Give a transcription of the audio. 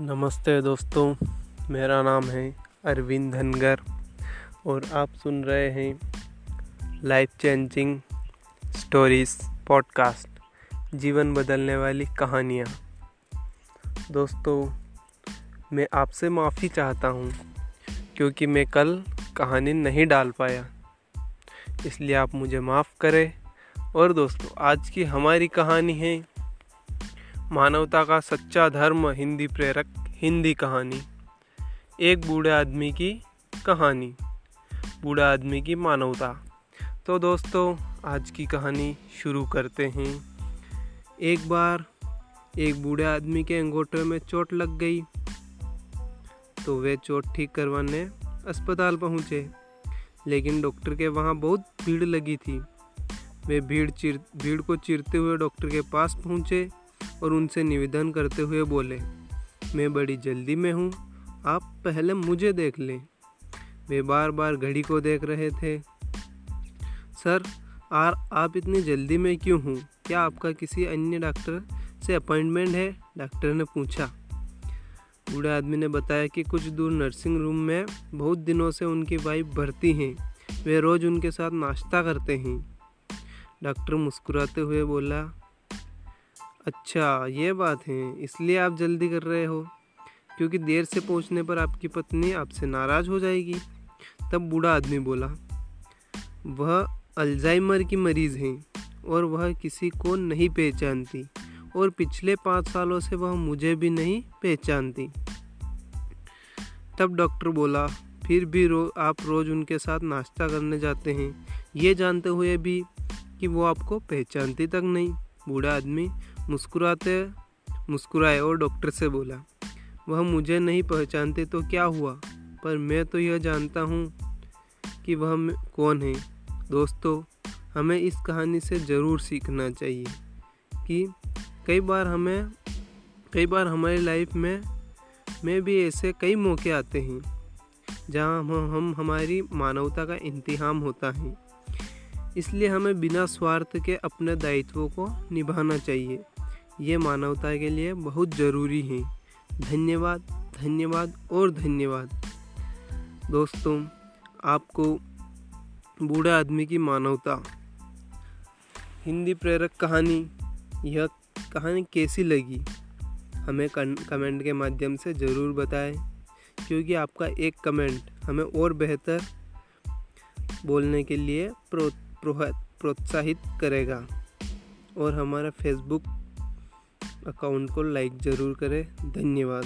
नमस्ते दोस्तों, मेरा नाम है अरविंद धनगर और आप सुन रहे हैं लाइफ चेंजिंग स्टोरीज पॉडकास्ट जीवन बदलने वाली कहानियाँ। दोस्तों, मैं आपसे माफ़ी चाहता हूँ, क्योंकि मैं कल कहानी नहीं डाल पाया। इसलिए आप मुझे माफ़ करें। और दोस्तों, आज की हमारी कहानी है मानवता का सच्चा धर्म, हिंदी प्रेरक, हिंदी कहानी। एक बूढ़े आदमी की कहानी, बूढ़े आदमी की मानवता। तो दोस्तों, आज की कहानी शुरू करते हैं। एक बार एक बूढ़े आदमी के अंगूठे में चोट लग गई। तो वे चोट ठीक करवाने अस्पताल पहुँचे, लेकिन डॉक्टर के वहाँ बहुत भीड़ लगी थी। वे भीड़ चिर, भीड़ को चिरते हुए डॉक्टर के पास पहुँचे। और उनसे निवेदन करते हुए बोले, मैं बड़ी जल्दी में हूँ, आप पहले मुझे देख लें। वे बार बार घड़ी को देख रहे थे। सर, आर, आप इतनी जल्दी में क्यों हूँ? क्या आपका किसी अन्य डॉक्टर से अपॉइंटमेंट है? डॉक्टर ने पूछा। बूढ़े आदमी ने बताया कि कुछ दूर नर्सिंग रूम में बहुत दिनों से उनकी वाइफ भर्ती हैं। वे रोज़ उनके साथ नाश्ता करते हैं। डॉक्टर मुस्कुराते हुए बोला अच्छा ये बात है, इसलिए आप जल्दी कर रहे हो? क्योंकि देर से पहुँचने पर आपकी पत्नी आपसे नाराज़ हो जाएगी। तब बूढ़ा आदमी बोला, वह अल्जाइमर की मरीज़ हैं और वह किसी को नहीं पहचानती और पिछले पाँच सालों से वह मुझे भी नहीं पहचानती। तब डॉक्टर बोला, फिर भी रो, आप रोज़ उनके साथ नाश्ता करने जाते हैं। ये जानते हुए भी कि वो आपको पहचानती तक नहीं। बूढ़ा आदमी मुस्कुराते, मुस्कुराए और डॉक्टर से बोला, वह मुझे नहीं पहचानते तो क्या हुआ? पर मैं तो यह जानता हूँ कि वह कौन है। दोस्तों, हमें इस कहानी से ज़रूर सीखना चाहिए कि कई बार हमें, कई बार हमारी लाइफ में में भी ऐसे कई मौके आते हैं जहाँ हम हम हमारी मानवता का इंतहाम होता है। इसलिए हमें बिना स्वार्थ के अपने दायित्वों को निभाना चाहिए। ये मानवता के लिए बहुत ज़रूरी है। धन्यवाद धन्यवाद और धन्यवाद। दोस्तों, आपको बूढ़े आदमी की मानवता। हिंदी प्रेरक कहानी, यह कहानी कैसी लगी? हमें कमेंट के माध्यम से ज़रूर बताएँ, क्योंकि आपका एक कमेंट हमें और बेहतर बोलने के लिए प्रोत्साहित करेगा। और हमारा फेसबुक अकाउंट को लाइक ज़रूर करें। धन्यवाद।